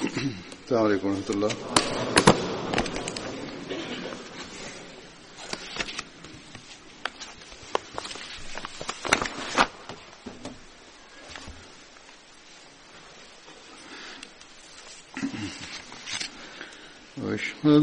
السلام عليكم ورحمة الله. لا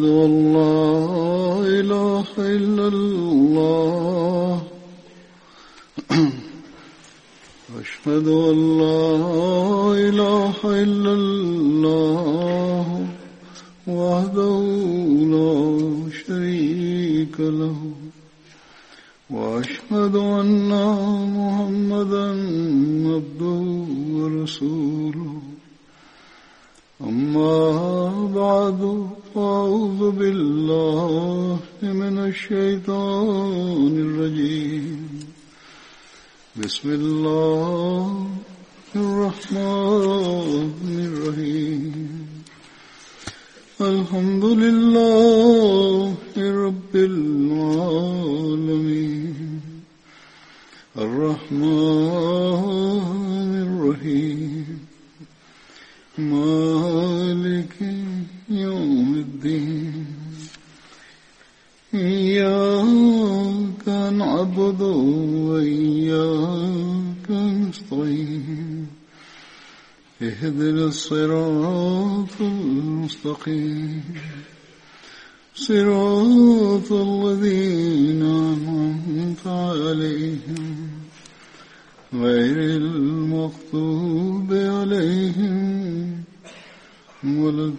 En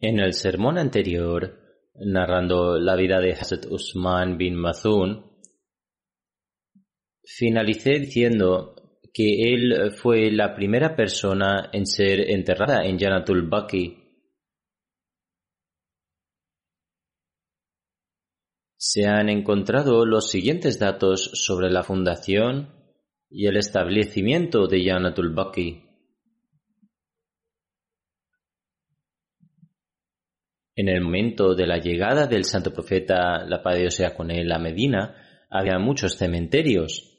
el sermón anterior, narrando la vida de Hazrat Usman bin Mazun, finalicé diciendo que él fue la primera persona en ser enterrada en Janatul Baqi. Se han encontrado los siguientes datos sobre la fundación y el establecimiento de Janatul Baqi. En el momento de la llegada del santo profeta, la paz con él, a Medina, había muchos cementerios.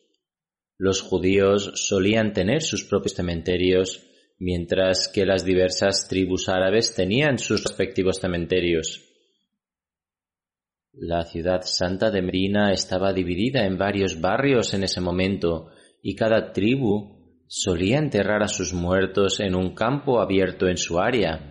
Los judíos solían tener sus propios cementerios, mientras que las diversas tribus árabes tenían sus respectivos cementerios. La ciudad santa de Medina estaba dividida en varios barrios en ese momento, y cada tribu solía enterrar a sus muertos en un campo abierto en su área.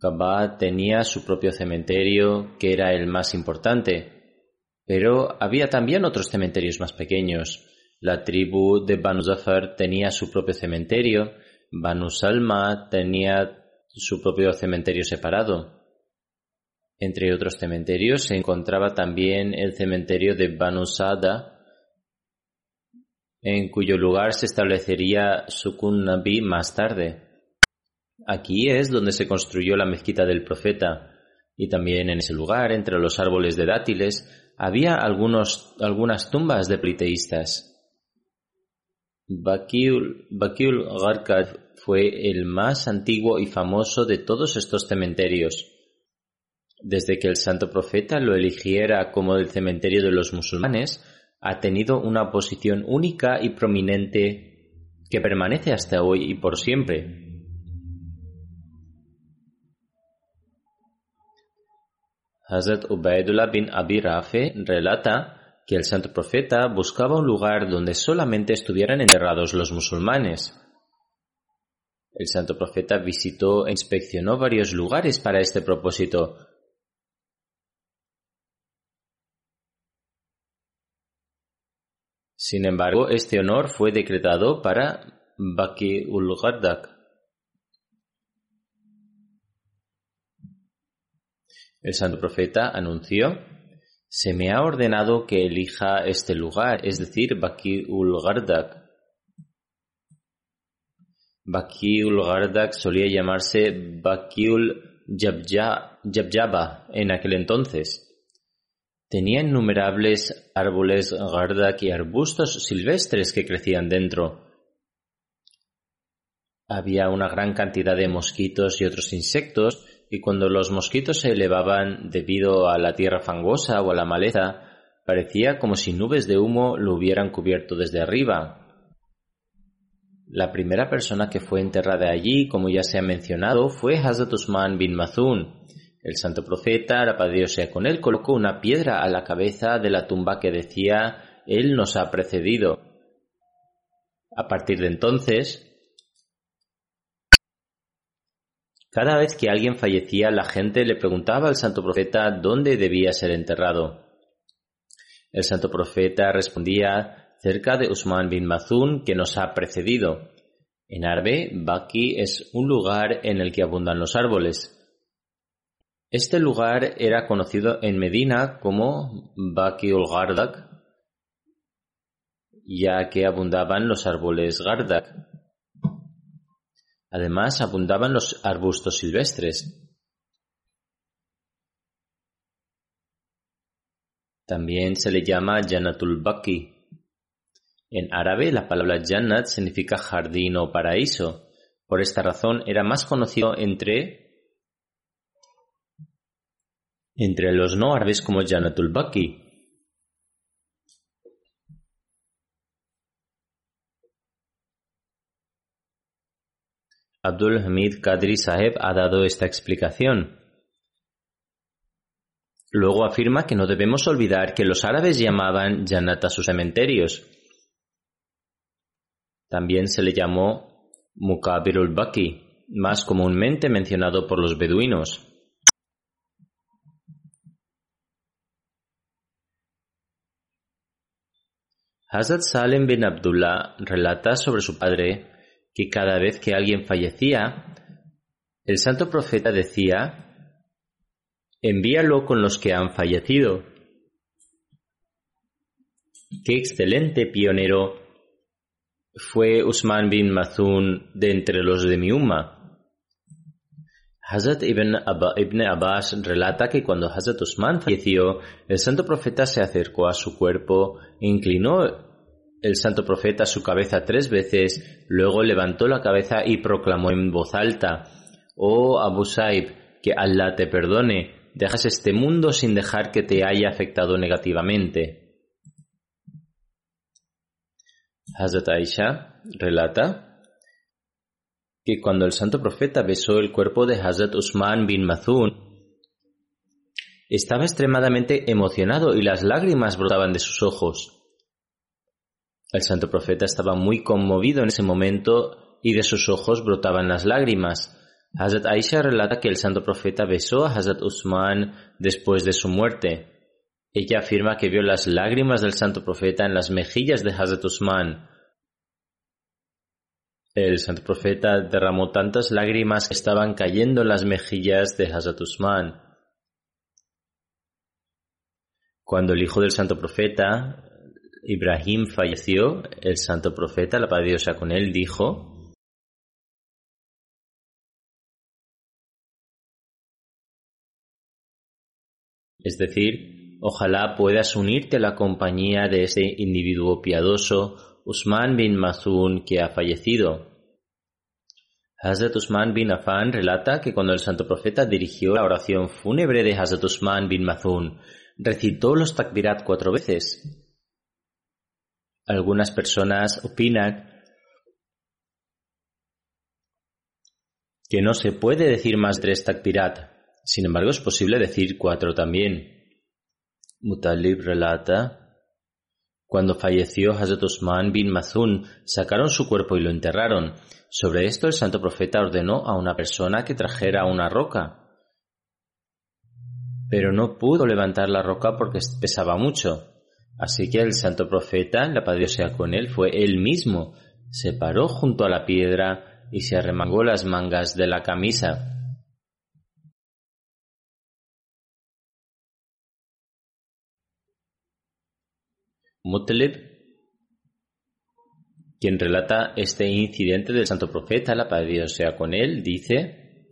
Kaaba tenía su propio cementerio, que era el más importante, pero había también otros cementerios más pequeños. La tribu de Banu Zafar tenía su propio cementerio, Banu Salma tenía su propio cementerio separado. Entre otros cementerios se encontraba también el cementerio de Banu Sada, en cuyo lugar se establecería Sukun Nabi más tarde. Aquí es donde se construyó la mezquita del profeta, y también en ese lugar, entre los árboles de dátiles, había algunos, algunas tumbas de pliteístas. Bakiul Gharkad fue el más antiguo y famoso de todos estos cementerios. Desde que el santo profeta lo eligiera como el cementerio de los musulmanes, ha tenido una posición única y prominente que permanece hasta hoy y por siempre. Hazrat Ubaidullah bin Abi Rafe relata que el santo profeta buscaba un lugar donde solamente estuvieran enterrados los musulmanes. El santo profeta visitó e inspeccionó varios lugares para este propósito. Sin embargo, este honor fue decretado para Baki ul Ghardak. El santo profeta anunció, se me ha ordenado que elija este lugar, es decir, Baki ul Ghardak. Baki ul solía llamarse Bakiul Jabjaba en aquel entonces. Innumerables árboles Gardak y arbustos silvestres que crecían dentro. Había una gran cantidad de mosquitos y otros insectos y cuando los mosquitos se elevaban debido a la tierra fangosa o a la maleza, Parecía como si nubes de humo lo hubieran cubierto desde arriba. La primera persona que fue enterrada allí, como ya se ha mencionado, fue Hazrat Usman bin Mazun. El santo profeta, la paz sea con él, colocó una piedra a la cabeza de la tumba que decía, Él nos ha precedido. A partir de entonces, cada vez que alguien fallecía, la gente le preguntaba al santo profeta dónde debía ser enterrado. El santo profeta respondía cerca de Usman bin Mazun que nos ha precedido. En árabe, Baki es un lugar en el que abundan los árboles. Este lugar era conocido en Medina como Baki ul Gardak, ya que abundaban los árboles Gardak. Además, abundaban los arbustos silvestres. También se le llama Janatul Baki. En árabe la palabra Jannat significa jardín o paraíso. Por esta razón era más conocido entre entre los no árabes como Janatul Baki. Abdul Hamid Qadri Saheb ha dado esta explicación. Luego afirma que no debemos olvidar que los árabes llamaban Jannat a sus cementerios. También se le llamó Mukabirul Baki, más comúnmente mencionado por los beduinos. Hazrat Salim bin Abdullah relata sobre su padre que cada vez que alguien fallecía, el santo profeta decía envíalo con los que han fallecido. Qué excelente pionero fue Usman bin Mazun de entre los de mi. Hazrat ibn, ibn, Abbas relata que cuando Hazrat Usman falleció, el santo profeta se acercó a su cuerpo, inclinó el santo profeta su cabeza tres veces, luego levantó la cabeza y proclamó en voz alta, Oh Abu Saib, que Allah te perdone, dejas este mundo sin dejar que te haya afectado negativamente. Hazrat Aisha relata que cuando el santo profeta besó el cuerpo de Hazrat Usman bin Mazun, estaba extremadamente emocionado y las lágrimas brotaban de sus ojos. El santo profeta estaba muy conmovido en ese momento y de sus ojos brotaban las lágrimas. Hazrat Aisha relata que el santo profeta besó a Hazrat Usman después de su muerte. Ella afirma que vio las lágrimas del santo profeta en las mejillas de Hazrat Usman. El santo profeta derramó tantas lágrimas que estaban cayendo en las mejillas de Hazrat Usman. Cuando el hijo del santo profeta, Ibrahim, falleció, el santo profeta, la paz de con él, dijo, Es decir, ojalá puedas unirte a la compañía de ese individuo piadoso, Usman bin Mazun, que ha fallecido. Hazrat Usman bin Affan relata que cuando el santo profeta dirigió la oración fúnebre de Hazrat Usman bin Mazun, recitó los takbirat cuatro veces. Algunas personas opinan que no se puede decir más tres takbirat, sin embargo, es posible decir cuatro también. Mutalib relata, cuando falleció Hazrat Usman bin Mazun, sacaron su cuerpo y lo enterraron. Sobre esto el santo profeta ordenó a una persona que trajera una roca. Pero no pudo levantar la roca porque pesaba mucho. Así que el santo profeta, la paz con él, fue él mismo. Se paró junto a la piedra y se arremangó las mangas de la camisa Mutlib, quien relata este incidente del santo profeta, la paz de Dios sea con él, dice,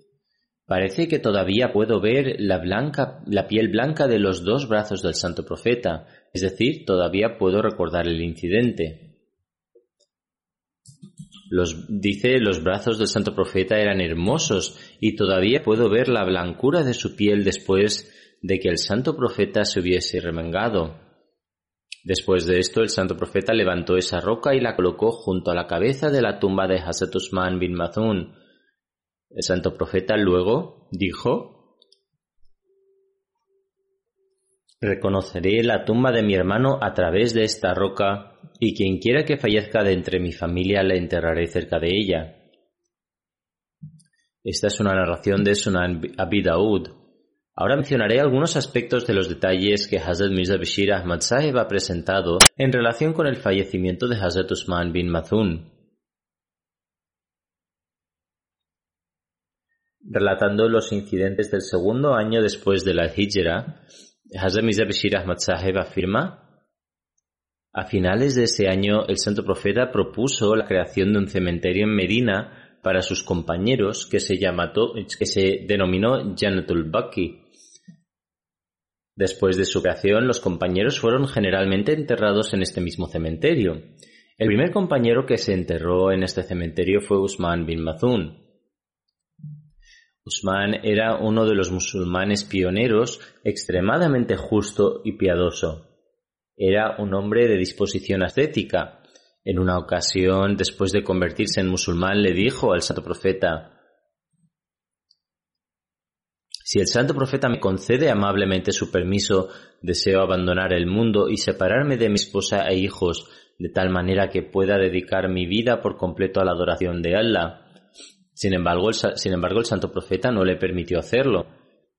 parece que todavía puedo ver la, blanca, la piel blanca de los dos brazos del santo profeta, es decir, todavía puedo recordar el incidente. Los, dice, los brazos del santo profeta eran hermosos y todavía puedo ver la blancura de su piel después de que el santo profeta se hubiese remengado. Después de esto, el santo profeta levantó esa roca y la colocó junto a la cabeza de la tumba de Hazrat Usman bin Mazun. El santo profeta luego dijo, Reconoceré la tumba de mi hermano a través de esta roca, y quien quiera que fallezca de entre mi familia le enterraré cerca de ella. Esta es una narración de Sunan Abi Ahora mencionaré algunos aspectos de los detalles que Hazrat Mirza Bashir Ahmad Sahib ha presentado en relación con el fallecimiento de Hazrat Usman bin Mazun. Relatando los incidentes del segundo año después de la Hijra, Hazrat Mirza Bashir Ahmad Sahib afirma A finales de ese año, el santo profeta propuso la creación de un cementerio en Medina para sus compañeros que se, que se denominó Janatul Baki Después de su creación, los compañeros fueron generalmente enterrados en este mismo cementerio. El primer compañero que se enterró en este cementerio fue Usman bin Mazun. Usman era uno de los musulmanes pioneros extremadamente justo y piadoso. Era un hombre de disposición ascética. En una ocasión, después de convertirse en musulmán, le dijo al santo profeta si el santo profeta me concede amablemente su permiso, deseo abandonar el mundo y separarme de mi esposa e hijos, de tal manera que pueda dedicar mi vida por completo a la adoración de Allah. Sin embargo, el, sin embargo, el santo profeta no le permitió hacerlo.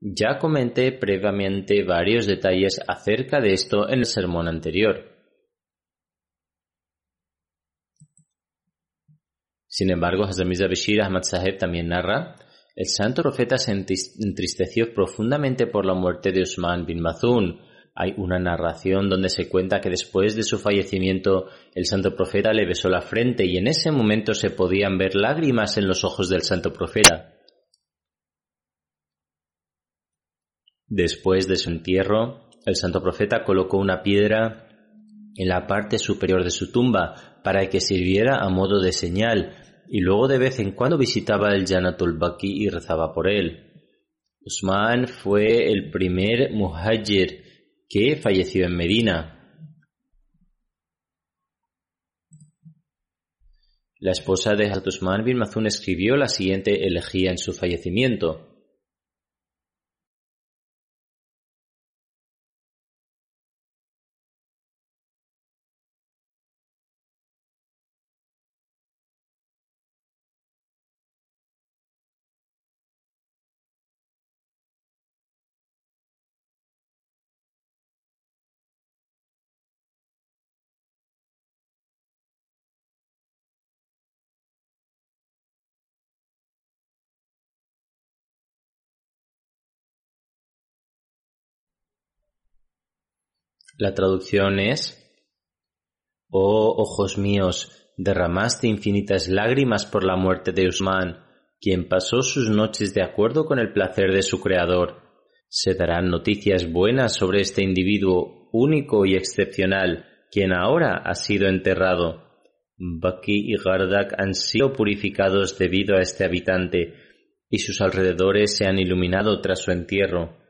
Ya comenté previamente varios detalles acerca de esto en el sermón anterior. Sin embargo, Hazrat Mirza Bashir Ahmad Sahib también narra el santo profeta se entristeció profundamente por la muerte de Usman bin Mazun. Hay una narración donde se cuenta que después de su fallecimiento el santo profeta le besó la frente y en ese momento se podían ver lágrimas en los ojos del santo profeta. Después de su entierro, el santo profeta colocó una piedra en la parte superior de su tumba para que sirviera a modo de señal y luego de vez en cuando visitaba el Janatul Baki y rezaba por él. Usman fue el primer muhajir que falleció en Medina. La esposa de Hazrat Usman bin Mazun escribió la siguiente elegía en su fallecimiento. La traducción es Oh ojos míos, derramaste infinitas lágrimas por la muerte de Usman, quien pasó sus noches de acuerdo con el placer de su creador. Se darán noticias buenas sobre este individuo único y excepcional, quien ahora ha sido enterrado. Baki y Gardak han sido purificados debido a este habitante, y sus alrededores se han iluminado tras su entierro.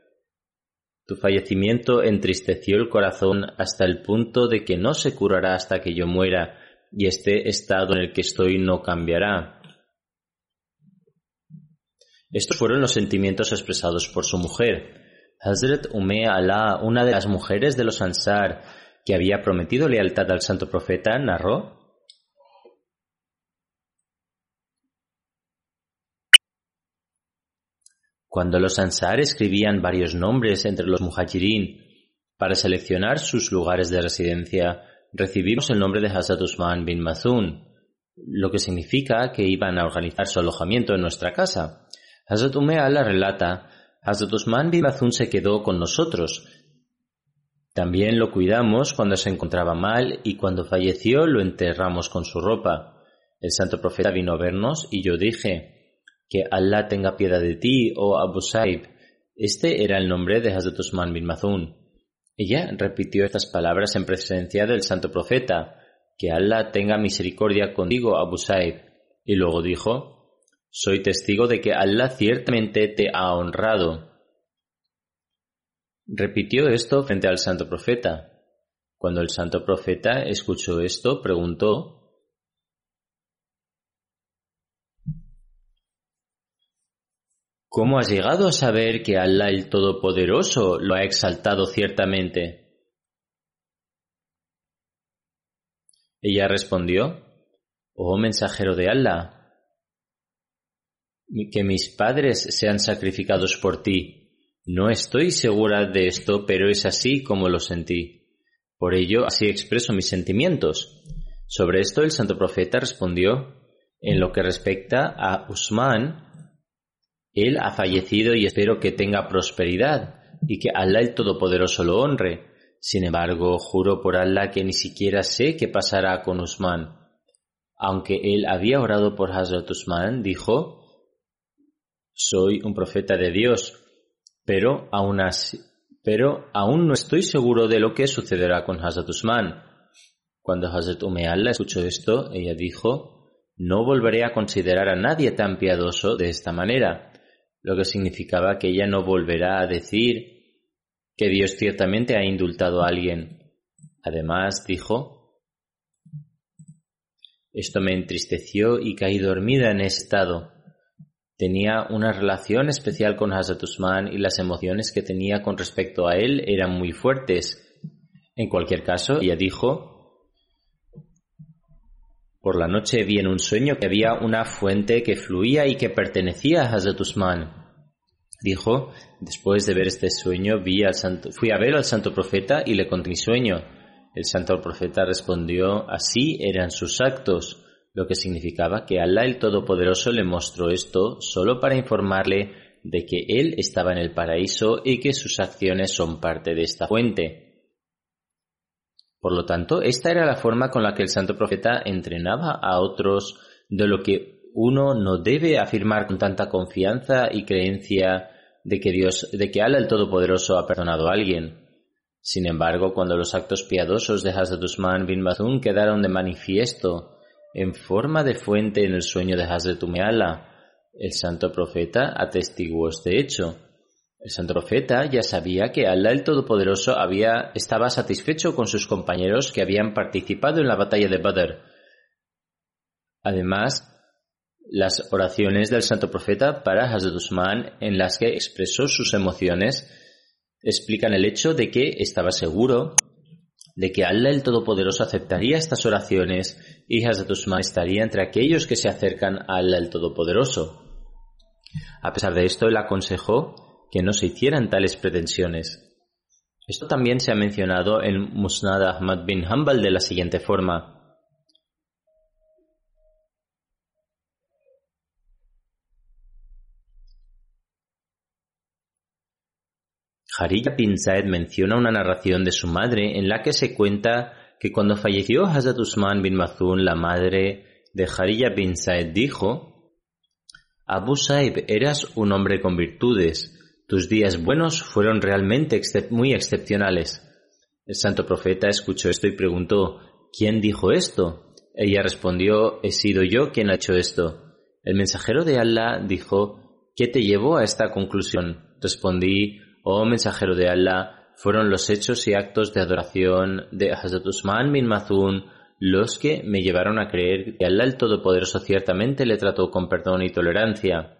Tu fallecimiento entristeció el corazón hasta el punto de que no se curará hasta que yo muera, y este estado en el que estoy no cambiará. Estos fueron los sentimientos expresados por su mujer. Hazrat Ume Allah, una de las mujeres de los Ansar, que había prometido lealtad al santo profeta, narró Cuando los Ansar escribían varios nombres entre los muhajirin para seleccionar sus lugares de residencia, recibimos el nombre de Hazrat Usman bin Mazun, lo que significa que iban a organizar su alojamiento en nuestra casa. Hazrat Umea la relata, Hazrat Usman bin Mazun se quedó con nosotros. También lo cuidamos cuando se encontraba mal y cuando falleció lo enterramos con su ropa. El santo profeta vino a vernos y yo dije, que Allah tenga piedad de ti, oh Abu Saib. Este era el nombre de Hazrat Usman bin Mazun. Ella repitió estas palabras en presencia del santo profeta, que Allah tenga misericordia contigo, Abu Saib. Y luego dijo, soy testigo de que Allah ciertamente te ha honrado. Repitió esto frente al santo profeta. Cuando el santo profeta escuchó esto, preguntó, ¿Cómo has llegado a saber que Allah el Todopoderoso lo ha exaltado ciertamente? Ella respondió, Oh mensajero de Allah, que mis padres sean sacrificados por ti. No estoy segura de esto, pero es así como lo sentí. Por ello, así expreso mis sentimientos. Sobre esto el santo profeta respondió, en lo que respecta a Usman, él ha fallecido y espero que tenga prosperidad y que Allah el Todopoderoso lo honre. Sin embargo, juro por Allah que ni siquiera sé qué pasará con Usman. Aunque él había orado por Hazrat Usman, dijo, soy un profeta de Dios, pero aún así, pero aún no estoy seguro de lo que sucederá con Hazrat Usman. Cuando Hazrat Umealla escuchó esto, ella dijo, no volveré a considerar a nadie tan piadoso de esta manera, lo que significaba que ella no volverá a decir que Dios ciertamente ha indultado a alguien. Además, dijo, esto me entristeció y caí dormida en ese estado. Tenía una relación especial con Hazrat Usman y las emociones que tenía con respecto a él eran muy fuertes. En cualquier caso, ella dijo, por la noche vi en un sueño que había una fuente que fluía y que pertenecía a Hazrat Usman. Dijo, después de ver este sueño, vi al santo, fui a ver al santo profeta y le conté mi sueño. El santo profeta respondió, así eran sus actos lo que significaba que Allah el Todopoderoso le mostró esto solo para informarle de que él estaba en el paraíso y que sus acciones son parte de esta fuente. Por lo tanto, esta era la forma con la que el santo profeta entrenaba a otros de lo que uno no debe afirmar con tanta confianza y creencia de que Dios, de que Allah el Todopoderoso ha perdonado a alguien. Sin embargo, cuando los actos piadosos de Hazrat Usman bin Mazun quedaron de manifiesto en forma de fuente en el sueño de Hazrat Umeala. El santo profeta atestiguó este hecho. El santo profeta ya sabía que Allah el Todopoderoso había, estaba satisfecho con sus compañeros que habían participado en la batalla de Badr. Además, las oraciones del santo profeta para Hazrat Usman en las que expresó sus emociones explican el hecho de que estaba seguro de que Allah el Todopoderoso aceptaría estas oraciones y Hazrat Usman estaría entre aquellos que se acercan a Allah el Todopoderoso. A pesar de esto, él aconsejó que no se hicieran tales pretensiones. Esto también se ha mencionado en Musnad Ahmad bin Hanbal de la siguiente forma. Harija bin Zaid menciona una narración de su madre en la que se cuenta que cuando falleció Hazrat Usman bin Mazun, la madre de Harija bin Zaid dijo, Abu Saib, eras un hombre con virtudes, tus días buenos fueron realmente muy excepcionales. El santo profeta escuchó esto y preguntó, ¿quién dijo esto? Ella respondió, he sido yo quien ha hecho esto. El mensajero de Allah dijo, ¿qué te llevó a esta conclusión? Respondí, oh mensajero de Allah, fueron los hechos y actos de adoración de Hazrat Usman bin Mazun los que me llevaron a creer que Allah el Todopoderoso ciertamente le trató con perdón y tolerancia.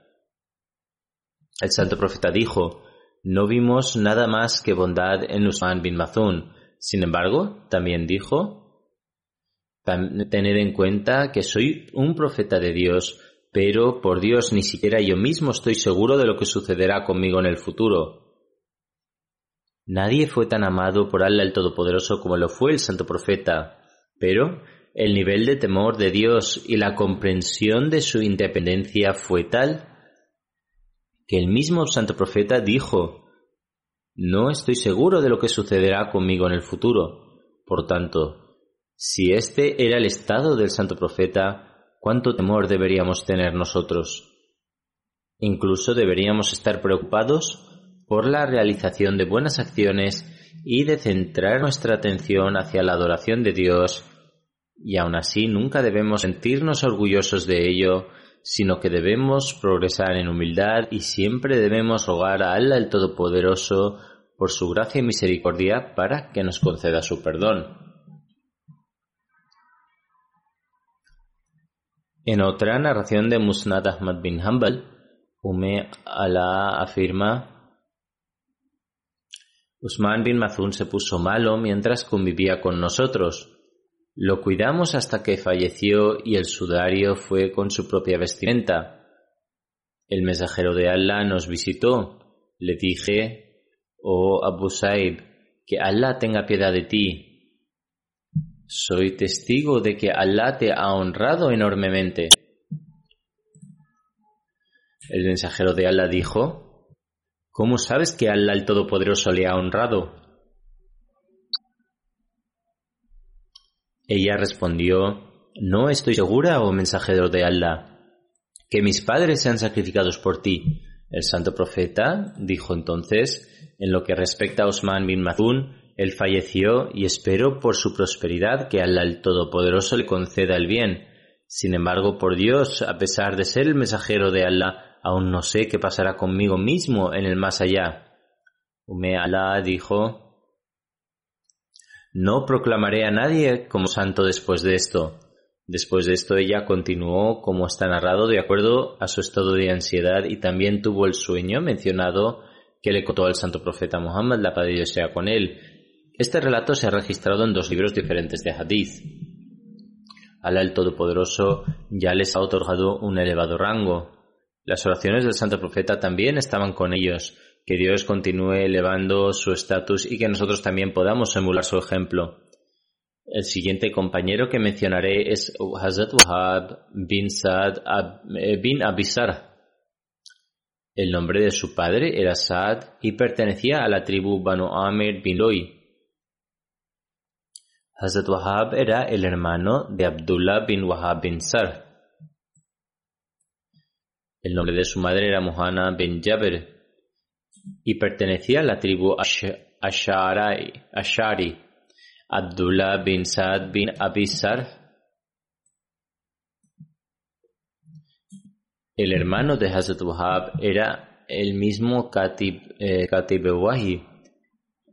El santo profeta dijo, no vimos nada más que bondad en Usman bin Mazun. Sin embargo, también dijo, tener en cuenta que soy un profeta de Dios, pero por Dios ni siquiera yo mismo estoy seguro de lo que sucederá conmigo en el futuro. Nadie fue tan amado por Allah el Todopoderoso como lo fue el Santo Profeta, pero el nivel de temor de Dios y la comprensión de su independencia fue tal que el mismo Santo Profeta dijo, no estoy seguro de lo que sucederá conmigo en el futuro. Por tanto, si este era el estado del Santo Profeta, ¿cuánto temor deberíamos tener nosotros? Incluso deberíamos estar preocupados por la realización de buenas acciones y de centrar nuestra atención hacia la adoración de Dios, y aun así nunca debemos sentirnos orgullosos de ello, sino que debemos progresar en humildad y siempre debemos rogar a Allah el Todopoderoso por su gracia y misericordia para que nos conceda su perdón. En otra narración de Musnad Ahmad bin Hanbal, Ume Allah afirma Usman bin Mazun se puso malo mientras convivía con nosotros. Lo cuidamos hasta que falleció y el sudario fue con su propia vestimenta. El mensajero de Allah nos visitó. Le dije, oh Abu Saib, que Allah tenga piedad de ti. Soy testigo de que Allah te ha honrado enormemente. El mensajero de Allah dijo, ¿Cómo sabes que Allah el Todopoderoso le ha honrado? Ella respondió, No estoy segura, oh mensajero de Allah, que mis padres sean sacrificados por ti. El santo profeta dijo entonces, en lo que respecta a Osman bin Mazun, él falleció y espero por su prosperidad que Allah el Todopoderoso le conceda el bien. Sin embargo, por Dios, a pesar de ser el mensajero de Allah, aún no sé qué pasará conmigo mismo en el más allá. Ume Allah dijo, No proclamaré a nadie como santo después de esto. Después de esto ella continuó como está narrado de acuerdo a su estado de ansiedad y también tuvo el sueño mencionado que le contó al santo profeta Muhammad, la paz Dios sea con él. Este relato se ha registrado en dos libros diferentes de hadith. Alá el Todopoderoso ya les ha otorgado un elevado rango, las oraciones del Santo Profeta también estaban con ellos. Que Dios continúe elevando su estatus y que nosotros también podamos emular su ejemplo. El siguiente compañero que mencionaré es Hazrat Wahab bin Saad eh, bin Abisar. El nombre de su padre era Saad y pertenecía a la tribu Banu Amir bin Loi. Hazrat Wahab era el hermano de Abdullah bin Wahab bin Sar. El nombre de su madre era Mohana ben Jabir y pertenecía a la tribu Ashari. Abdullah bin Saad bin Abisar, el hermano de Hazrat Wahab, era el mismo Katib, eh,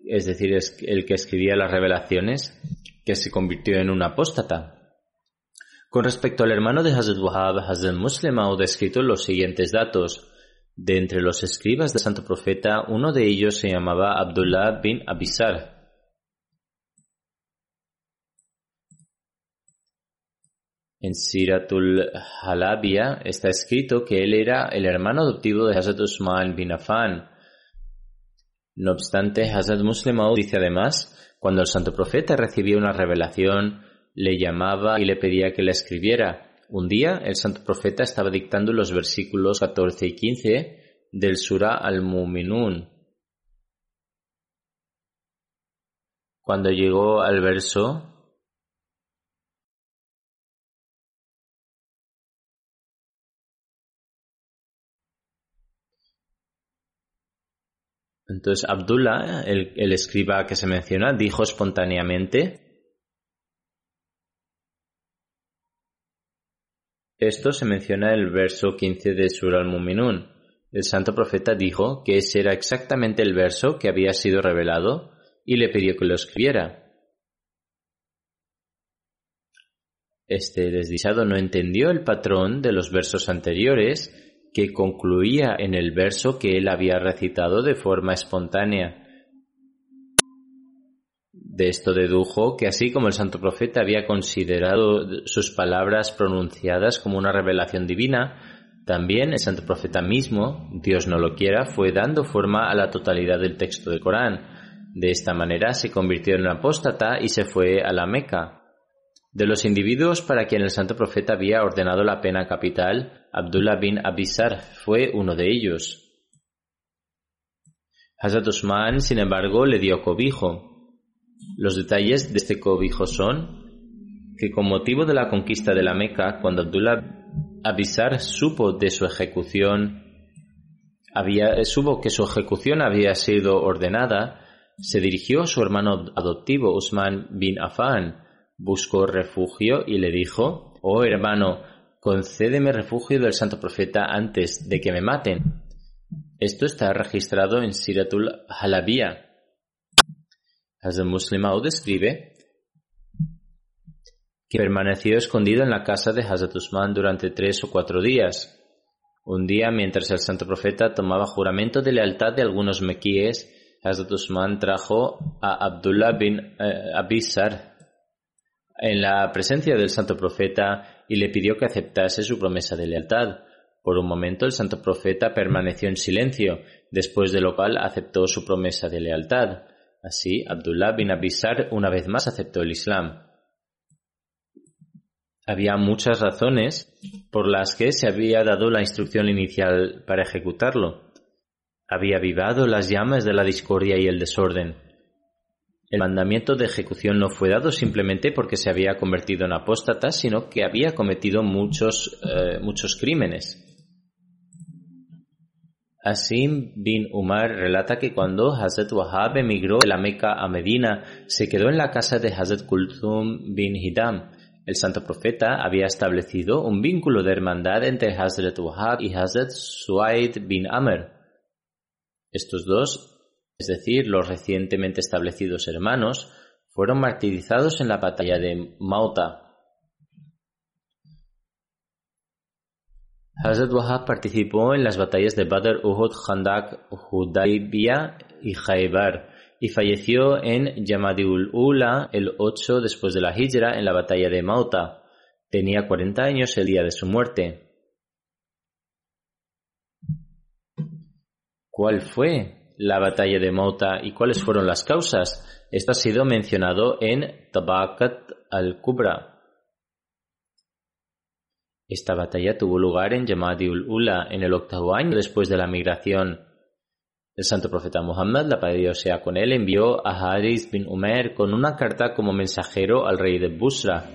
es decir, el que escribía las revelaciones, que se convirtió en un apóstata. Con respecto al hermano de Hazrat Wahab, Hazrat Muslim ha descrito los siguientes datos. De entre los escribas del santo profeta, uno de ellos se llamaba Abdullah bin Abisar. En Siratul Halabia está escrito que él era el hermano adoptivo de Hazrat Usman bin Affan. No obstante, Hazrat Muslim dice además, cuando el santo profeta recibió una revelación, le llamaba y le pedía que la escribiera. Un día el santo profeta estaba dictando los versículos 14 y 15 del Surah al-Muminun. Cuando llegó al verso Entonces Abdullah, el, el, escriba que se menciona, dijo espontáneamente, Esto se menciona en el verso 15 de Sur al-Muminun. El santo profeta dijo que ese era exactamente el verso que había sido revelado y le pidió que lo escribiera. Este desdichado no entendió el patrón de los versos anteriores que concluía en el verso que él había recitado de forma espontánea de esto dedujo que así como el santo profeta había considerado sus palabras pronunciadas como una revelación divina, también el santo profeta mismo, Dios no lo quiera, fue dando forma a la totalidad del texto del Corán. De esta manera se convirtió en un apóstata y se fue a la Meca. De los individuos para quien el santo profeta había ordenado la pena capital, Abdullah bin Abisar fue uno de ellos. Hazrat Usman, sin embargo, le dio cobijo, los detalles de este cobijo son que con motivo de la conquista de la Meca, cuando Abdullah Abisar supo de su ejecución, había, supo que su ejecución había sido ordenada, se dirigió a su hermano adoptivo Usman bin Affan, buscó refugio y le dijo, Oh hermano, concédeme refugio del santo profeta antes de que me maten. Esto está registrado en Siratul Halabiyah Hazrat Muslim describe que permaneció escondido en la casa de Hazrat Usman durante tres o cuatro días. Un día, mientras el santo profeta tomaba juramento de lealtad de algunos mequíes, Hazrat Usman trajo a Abdullah bin eh, Abisar en la presencia del santo profeta y le pidió que aceptase su promesa de lealtad. Por un momento el santo profeta permaneció en silencio, después de lo cual aceptó su promesa de lealtad. Así, Abdullah bin Abisar una vez más aceptó el Islam. Había muchas razones por las que se había dado la instrucción inicial para ejecutarlo. Había avivado las llamas de la discordia y el desorden. El mandamiento de ejecución no fue dado simplemente porque se había convertido en apóstata, sino que había cometido muchos, eh, muchos crímenes. Asim bin Umar relata que cuando Hazrat Wahab emigró de la Meca a Medina, se quedó en la casa de Hazrat Kulthum bin Hidam, el santo profeta había establecido un vínculo de hermandad entre Hazrat Wahab y Hazrat Suaid bin Amr. Estos dos, es decir, los recientemente establecidos hermanos, fueron martirizados en la batalla de Mauta. Hazrat Wahab participó en las batallas de Badr, Uhud, Khandak, Hudaybiyah y Khaybar y falleció en Yamadiul Ula el 8 después de la Hijra en la batalla de Mauta. Tenía 40 años el día de su muerte. ¿Cuál fue la batalla de Mauta y cuáles fueron las causas? Esto ha sido mencionado en Tabakat al-Kubra. Esta batalla tuvo lugar en Yamadiul Ula en el octavo año después de la migración el santo profeta Muhammad, la paz Dios sea con él, envió a Haris bin Umer con una carta como mensajero al rey de Busra.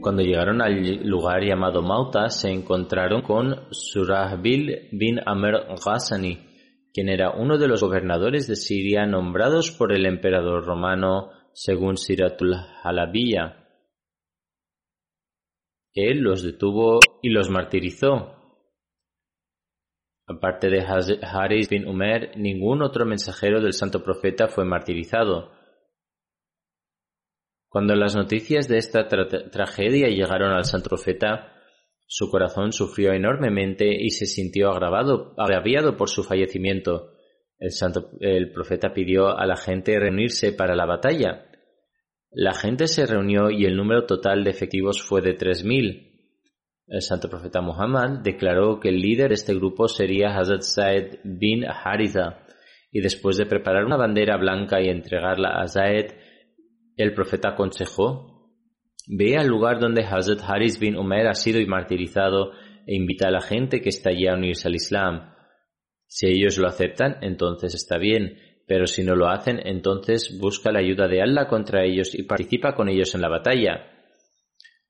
Cuando llegaron al lugar llamado Mauta, se encontraron con Surahbil bin Amr Ghassani, quien era uno de los gobernadores de Siria nombrados por el emperador romano según Siratul Halabiyya. Él los detuvo y los martirizó, Aparte de Haris bin Umer, ningún otro mensajero del santo profeta fue martirizado. Cuando las noticias de esta tragedia llegaron al santo profeta, su corazón sufrió enormemente y se sintió agravado, agraviado por su fallecimiento. El, santo, el profeta pidió a la gente reunirse para la batalla. La gente se reunió y el número total de efectivos fue de tres mil. El santo profeta Muhammad declaró que el líder de este grupo sería Hazrat Zaid bin Haritha, y después de preparar una bandera blanca y entregarla a Zaid, el profeta aconsejó, ve al lugar donde Hazrat Haris bin Umair ha sido martirizado e invita a la gente que está allí a unirse al Islam. Si ellos lo aceptan, entonces está bien, pero si no lo hacen, entonces busca la ayuda de Allah contra ellos y participa con ellos en la batalla.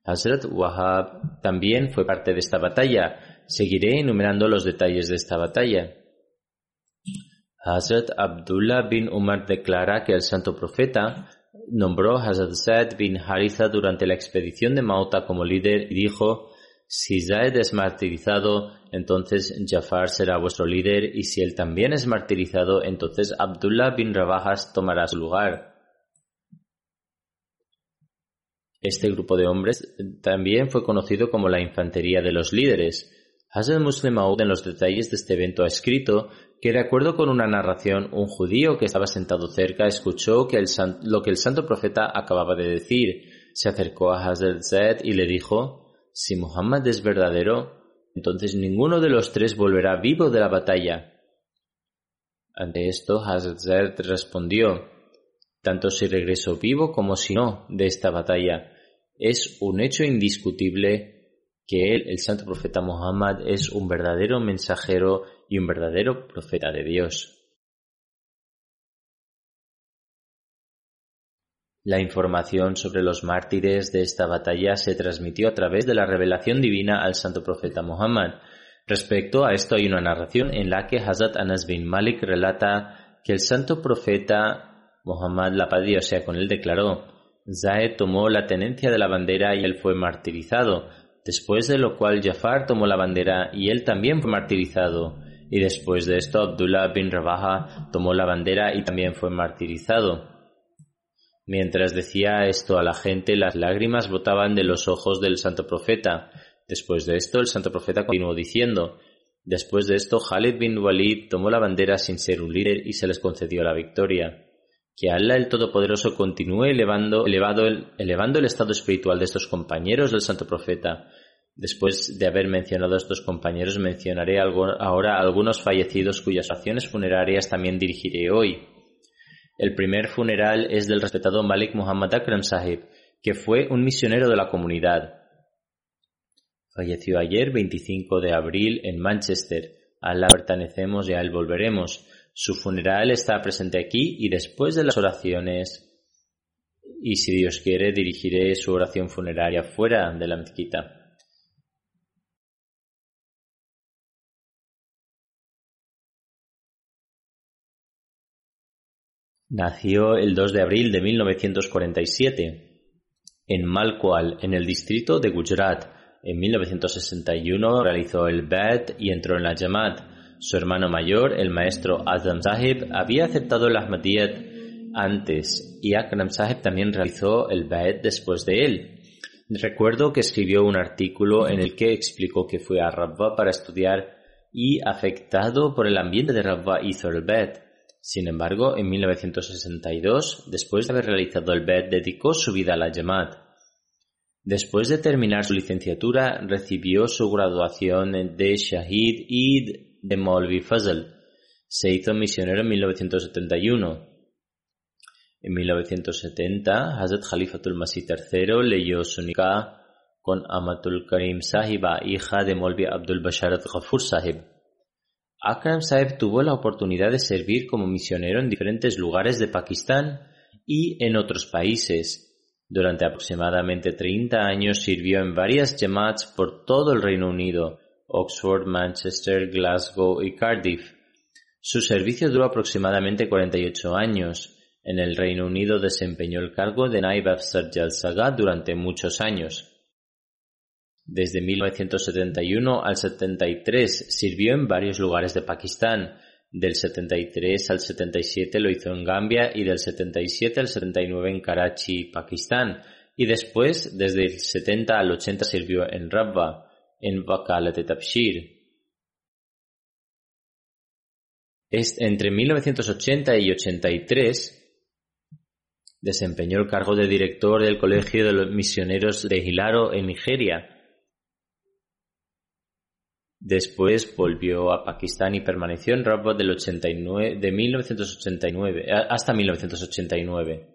Hazrat Wahab también fue parte de esta batalla. Seguiré enumerando los detalles de esta batalla. Hazrat Abdullah bin Umar declara que el santo profeta nombró a Hazrat Zaid bin Haritha durante la expedición de Mauta como líder y dijo, si Zaid es martirizado, entonces Jafar será vuestro líder y si él también es martirizado, entonces Abdullah bin Rabajas tomará su lugar. Este grupo de hombres también fue conocido como la infantería de los líderes. Hazrat Muslim Maud en los detalles de este evento ha escrito que de acuerdo con una narración, un judío que estaba sentado cerca escuchó que lo que el santo profeta acababa de decir. Se acercó a Hazrat Zaid y le dijo, si Muhammad es verdadero, entonces ninguno de los tres volverá vivo de la batalla. Ante esto, Hazrat respondió, tanto si regresó vivo como si no de esta batalla. Es un hecho indiscutible que él, el santo profeta Muhammad, es un verdadero mensajero y un verdadero profeta de Dios. La información sobre los mártires de esta batalla se transmitió a través de la revelación divina al santo profeta Muhammad. Respecto a esto hay una narración en la que Hazrat Anas bin Malik relata que el santo profeta Muhammad la paz sea con él declaró, Zaed tomó la tenencia de la bandera y él fue martirizado, después de lo cual Jafar tomó la bandera y él también fue martirizado. y después de esto Abdullah bin Rabaha tomó la bandera y también fue martirizado. Mientras decía esto a la gente, las lágrimas brotaban de los ojos del santo profeta. Después de esto, el santo profeta continuó diciendo, Después de esto, Khalid bin Walid tomó la bandera sin ser un líder y se les concedió la victoria. Que Allah el Todopoderoso continúe elevando, elevado el, elevando el estado espiritual de estos compañeros del santo profeta. Después de haber mencionado a estos compañeros, mencionaré ahora algunos fallecidos cuyas acciones funerarias también dirigiré hoy. El primer funeral es del respetado Malik Muhammad Akram Sahib, que fue un misionero de la comunidad. Falleció ayer 25 de abril en Manchester. A la pertenecemos y a él volveremos. Su funeral está presente aquí y después de las oraciones y si Dios quiere dirigiré su oración funeraria fuera de la mezquita. Nació el 2 de abril de 1947 en Malkwal, en el distrito de Gujarat. En 1961 realizó el Bad y entró en la Jamaat. Su hermano mayor, el maestro Azam Sahib, había aceptado el Ahmadiyyat antes y Akram Sahib también realizó el Bad después de él. Recuerdo que escribió un artículo en el que explicó que fue a Rabba para estudiar y afectado por el ambiente de Rabba hizo el. Sin embargo, en 1962, después de haber realizado el BED, dedicó su vida a la Jamaat. Después de terminar su licenciatura, recibió su graduación de Shahid Eid de Molvi Fazl. Se hizo misionero en 1971. En 1970, Hazrat Khalifatul Masih III leyó su con Amatul Karim Sahiba, hija de Molvi Abdul Basharat Ghafur Sahib. Akram Sahib tuvo la oportunidad de servir como misionero en diferentes lugares de Pakistán y en otros países. Durante aproximadamente 30 años sirvió en varias Jamaats por todo el Reino Unido, Oxford, Manchester, Glasgow y Cardiff. Su servicio duró aproximadamente 48 años. En el Reino Unido desempeñó el cargo de Naib Afsar Jal durante muchos años. Desde 1971 al 73 sirvió en varios lugares de Pakistán. Del 73 al 77 lo hizo en Gambia y del 77 al 79 en Karachi, Pakistán. Y después, desde el 70 al 80 sirvió en Rabba, en Wakalat Tabshir. Entre 1980 y 83 desempeñó el cargo de director del Colegio de los Misioneros de Hilaro en Nigeria Después volvió a Pakistán y permaneció en Rabba del 89, de 1989 hasta 1989.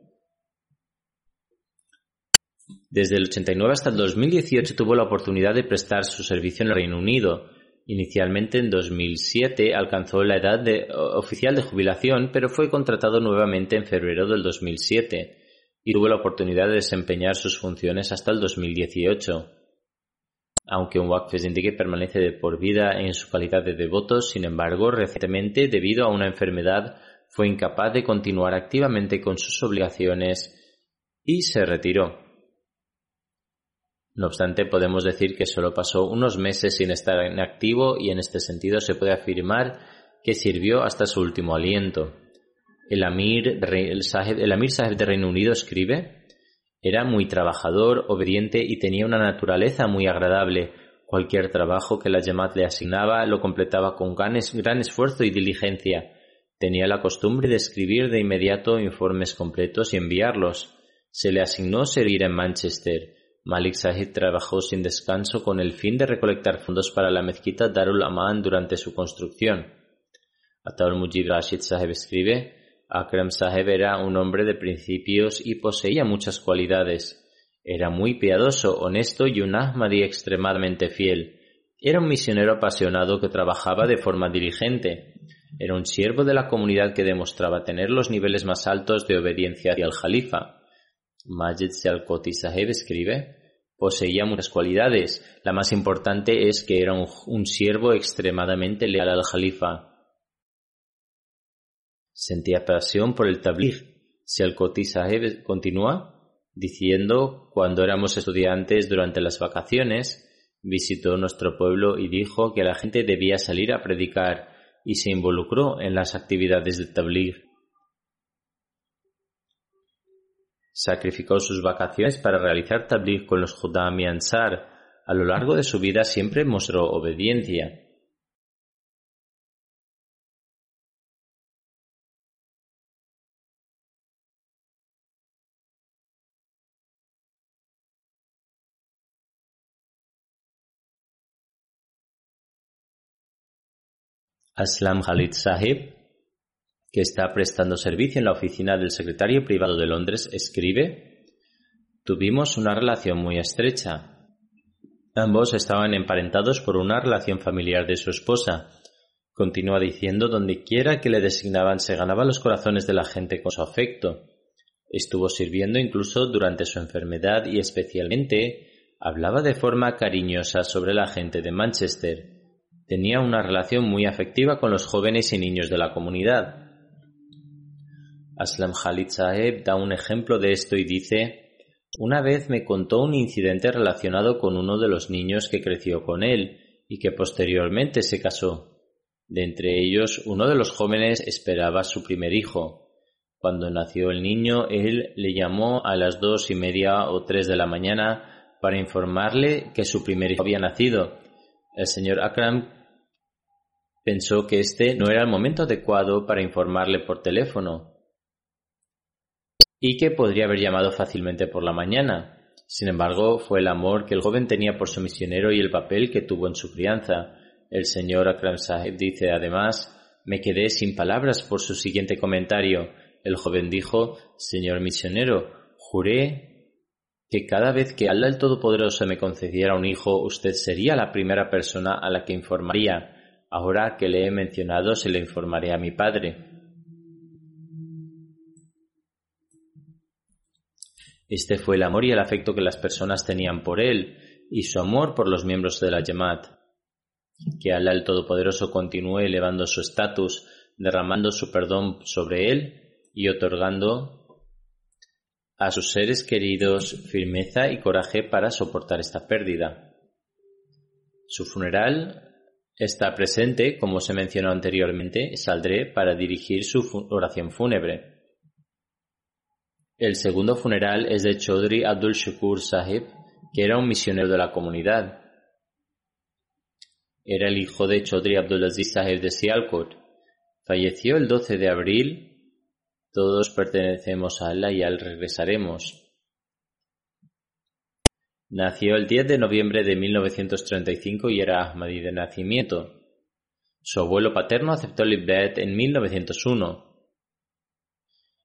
Desde el 89 hasta el 2018 tuvo la oportunidad de prestar su servicio en el Reino Unido. Inicialmente en 2007 alcanzó la edad de, oficial de jubilación, pero fue contratado nuevamente en febrero del 2007 y tuvo la oportunidad de desempeñar sus funciones hasta el 2018. Aunque un indique permanece de por vida en su calidad de devoto, sin embargo, recientemente, debido a una enfermedad, fue incapaz de continuar activamente con sus obligaciones y se retiró. No obstante, podemos decir que solo pasó unos meses sin estar en activo y en este sentido se puede afirmar que sirvió hasta su último aliento. El Amir, el, el Amir de Reino Unido escribe era muy trabajador, obediente y tenía una naturaleza muy agradable. Cualquier trabajo que la Yamat le asignaba lo completaba con gran, esfuerzo y diligencia. Tenía la costumbre de escribir de inmediato informes completos y enviarlos. Se le asignó servir en Manchester. Malik Sahib trabajó sin descanso con el fin de recolectar fondos para la mezquita Darul Aman durante su construcción. Ataul Mujib Rashid Sahib escribe Akram Saheb era un hombre de principios y poseía muchas cualidades. Era muy piadoso, honesto y un Ahmadi extremadamente fiel. Era un misionero apasionado que trabajaba de forma diligente. Era un siervo de la comunidad que demostraba tener los niveles más altos de obediencia hacia el Jalifa. Majid Sialkoti Saheb escribe, poseía muchas cualidades. La más importante es que era un, un siervo extremadamente leal al Jalifa. Sentía pasión por el tabligh. Si al Sahib continúa diciendo, cuando éramos estudiantes durante las vacaciones, visitó nuestro pueblo y dijo que la gente debía salir a predicar y se involucró en las actividades de Tabligh. Sacrificó sus vacaciones para realizar Tabligh con los Judam y Ansar. A lo largo de su vida siempre mostró obediencia. Aslam Khalid Sahib, que está prestando servicio en la oficina del secretario privado de Londres, escribe, Tuvimos una relación muy estrecha. Ambos estaban emparentados por una relación familiar de su esposa. Continúa diciendo, donde quiera que le designaban se ganaba los corazones de la gente con su afecto. Estuvo sirviendo incluso durante su enfermedad y especialmente hablaba de forma cariñosa sobre la gente de Manchester Tenía una relación muy afectiva con los jóvenes y niños de la comunidad. Aslam Khalid Saheb da un ejemplo de esto y dice, una vez me contó un incidente relacionado con uno de los niños que creció con él y que posteriormente se casó. De entre ellos, uno de los jóvenes esperaba su primer hijo. Cuando nació el niño, él le llamó a las dos y media o tres de la mañana para informarle que su primer hijo había nacido el señor Akram pensó que este no era el momento adecuado para informarle por teléfono y que podría haber llamado fácilmente por la mañana. Sin embargo, fue el amor que el joven tenía por su misionero y el papel que tuvo en su crianza. El señor Akram Sahib dice además, me quedé sin palabras por su siguiente comentario. El joven dijo, Señor misionero, juré que cada vez que Allah el Todopoderoso me concediera un hijo, usted sería la primera persona a la que informaría. Ahora que le he mencionado, se le informaré a mi padre. Este fue el amor y el afecto que las personas tenían por él y su amor por los miembros de la Yamat. Que Allah el Todopoderoso continúe elevando su estatus, derramando su perdón sobre él y otorgando a sus seres queridos firmeza y coraje para soportar esta pérdida. Su funeral está presente, como se mencionó anteriormente, saldré para dirigir su oración fúnebre. El segundo funeral es de Chaudhry Abdul Shukur Sahib, que era un misionero de la comunidad. Era el hijo de Chaudhry Abdul Aziz Sahib de Sialkot. Falleció el 12 de abril todos pertenecemos a Allah y al regresaremos. Nació el 10 de noviembre de 1935 y era Ahmadi de nacimiento. Su abuelo paterno aceptó el Ibad en 1901.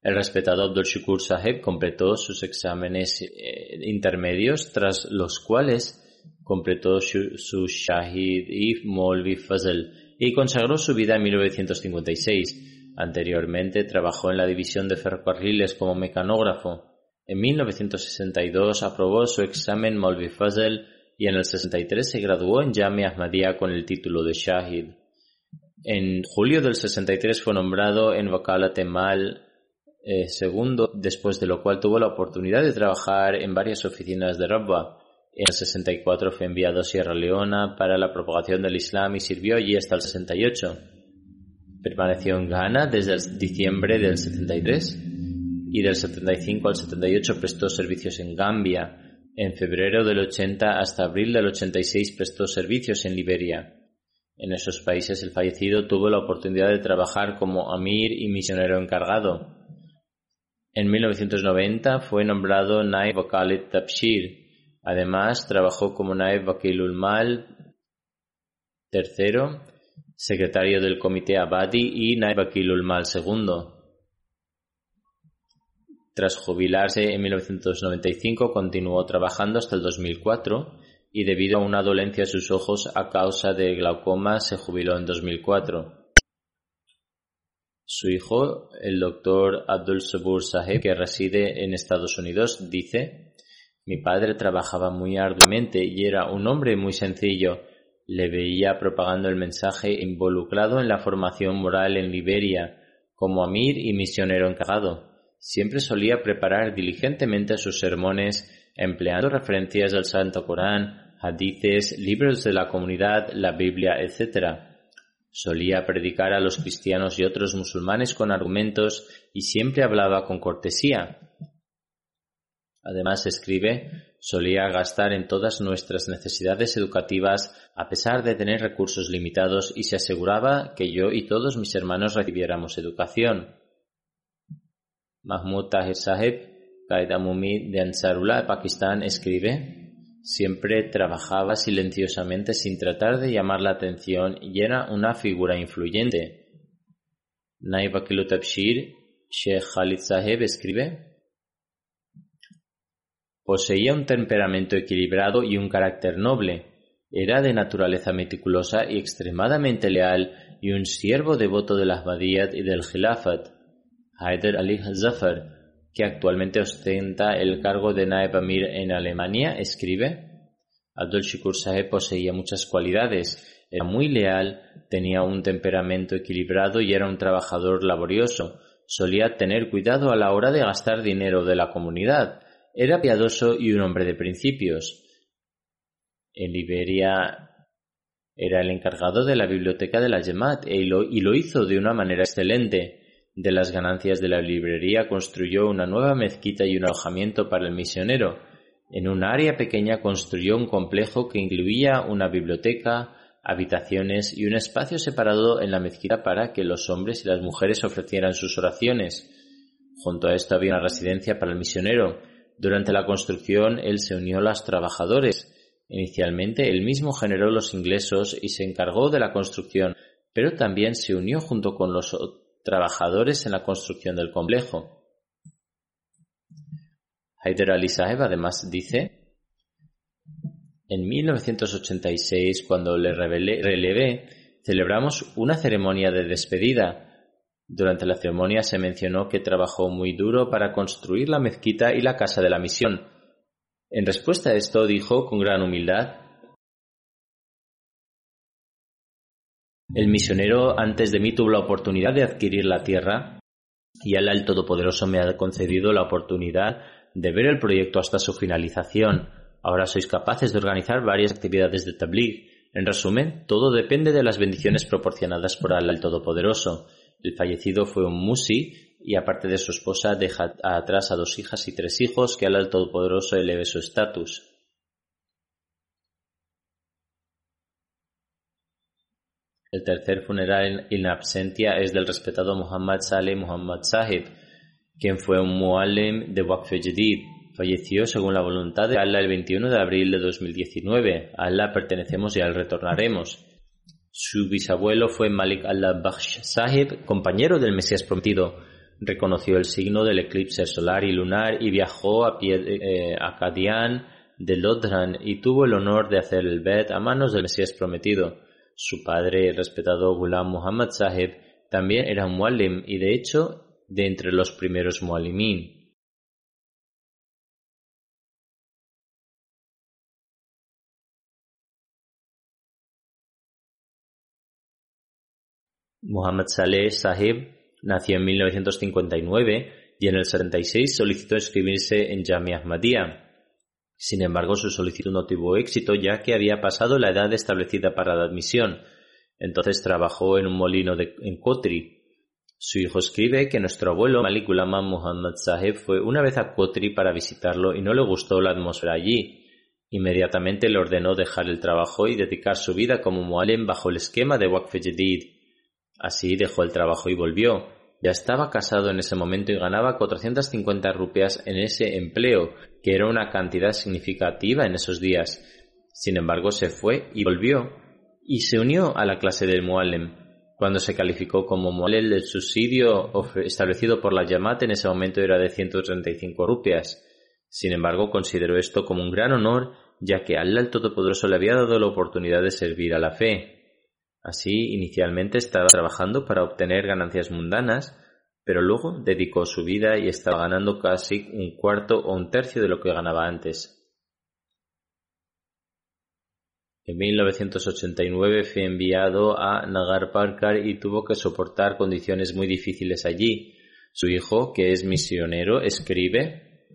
El respetado Abdul Shukur Sahib completó sus exámenes eh, intermedios, tras los cuales completó su, Shahid y Molvi Fazl y consagró su vida en 1956. Anteriormente trabajó en la división de ferrocarriles como mecanógrafo. En 1962 aprobó su examen Molvi Fazl y en el 63 se graduó en Jamia Ahmadiyya con el título de Shahid. En julio del 63 fue nombrado en Temal eh, segundo, después de lo cual tuvo la oportunidad de trabajar en varias oficinas de Rabba. En el 64 fue enviado a Sierra Leona para la propagación del Islam y sirvió allí hasta el 68. Permaneció en Ghana desde diciembre del 73 y del 75 al 78 prestó servicios en Gambia. En febrero del 80 hasta abril del 86 prestó servicios en Liberia. En esos países el fallecido tuvo la oportunidad de trabajar como amir y misionero encargado. En 1990 fue nombrado Naib Wakalit Tabshir. Además, trabajó como Naib Wakilul Mal tercero secretario del Comité Abadi y Naib Akilul Mal II. Tras jubilarse en 1995 continuó trabajando hasta el 2004 y debido a una dolencia de sus ojos a causa de glaucoma se jubiló en 2004. Su hijo, el doctor Abdul Sabur Saheb, que reside en Estados Unidos, dice, mi padre trabajaba muy arduamente y era un hombre muy sencillo le veía propagando el mensaje involucrado en la formación moral en Liberia, como amir y misionero encargado. Siempre solía preparar diligentemente sus sermones, empleando referencias al Santo Corán, hadices, libros de la comunidad, la Biblia, etc. Solía predicar a los cristianos y otros musulmanes con argumentos y siempre hablaba con cortesía. Además, escribe, solía gastar en todas nuestras necesidades educativas a pesar de tener recursos limitados y se aseguraba que yo y todos mis hermanos recibiéramos educación. Mahmud Tahir Sahib, Qaeda Mumid de Ansarullah, Pakistán, escribe, Siempre trabajaba silenciosamente sin tratar de llamar la atención y era una figura influyente. Naib Tabshir, Sheikh Khalid Saheb escribe, Poseía un temperamento equilibrado y un carácter noble. Era de naturaleza meticulosa y extremadamente leal y un siervo devoto de las Ahmadiyyat y del Khilafat. Haider Ali Zafar, que actualmente ostenta el cargo de Naib Amir en Alemania, escribe Abdul Shikur Saheb poseía muchas cualidades, era muy leal, tenía un temperamento equilibrado y era un trabajador laborioso. Solía tener cuidado a la hora de gastar dinero de la comunidad. Era piadoso y un hombre de principios. En Liberia era el encargado de la biblioteca de la Yemat y lo hizo de una manera excelente. De las ganancias de la librería construyó una nueva mezquita y un alojamiento para el misionero. En un área pequeña construyó un complejo que incluía una biblioteca, habitaciones y un espacio separado en la mezquita para que los hombres y las mujeres ofrecieran sus oraciones. Junto a esto había una residencia para el misionero. Durante la construcción él se unió a los trabajadores. Inicialmente él mismo generó los ingresos y se encargó de la construcción, pero también se unió junto con los trabajadores en la construcción del complejo. Haider Ali Saheb además dice, en 1986, cuando le relevé, celebramos una ceremonia de despedida. Durante la ceremonia se mencionó que trabajó muy duro para construir la mezquita y la casa de la misión. En respuesta a esto dijo con gran humildad, El misionero antes de mí tuvo la oportunidad de adquirir la tierra y el Todopoderoso me ha concedido la oportunidad de ver el proyecto hasta su finalización. Ahora sois capaces de organizar varias actividades de tabligh. En resumen, todo depende de las bendiciones proporcionadas por Allah el Todopoderoso. El fallecido fue un musi y aparte de su esposa deja atrás a dos hijas y tres hijos que el Todopoderoso eleve su estatus. El tercer funeral in absentia es del respetado Muhammad Saleh Muhammad Sahib, quien fue un muallim de Waqf Jadid. Falleció según la voluntad de Allah el 21 de abril de 2019. A Allah pertenecemos y al retornaremos. Su bisabuelo fue Malik Allah Bakhsh Sahib, compañero del Mesías prometido. Reconoció el signo del eclipse solar y lunar y viajó a, pie, eh, a Qadian de Lodran y tuvo el honor de hacer el Bet a manos del Mesías prometido. Su padre, el respetado Ghulam Muhammad Sahib, también era un muallim y de hecho de entre los primeros muallimin. Muhammad Saleh Sahib nació en 1959 y en el 76 solicitó inscribirse en Jamia Ahmadiyya. Sin embargo, su solicitud no tuvo éxito ya que había pasado la edad establecida para la admisión. Entonces trabajó en un molino de, en Kotri. Su hijo escribe que nuestro abuelo Malik Ulama Muhammad Saheb fue una vez a Kotri para visitarlo y no le gustó la atmósfera allí. Inmediatamente le ordenó dejar el trabajo y dedicar su vida como mualem bajo el esquema de Waqf Jadid. Así dejó el trabajo y volvió. Ya estaba casado en ese momento y ganaba 450 rupias en ese empleo, que era una cantidad significativa en esos días. Sin embargo, se fue y volvió, y se unió a la clase del Mualem. Cuando se calificó como Mualem, el subsidio establecido por la Yamat en ese momento era de 135 rupias. Sin embargo, consideró esto como un gran honor, ya que Allah el Todopoderoso le había dado la oportunidad de servir a la fe. Así, inicialmente estaba trabajando para obtener ganancias mundanas, pero luego dedicó su vida y estaba ganando casi un cuarto o un tercio de lo que ganaba antes. En 1989 fue enviado a Nagar Parkar y tuvo que soportar condiciones muy difíciles allí. Su hijo, que es misionero, escribe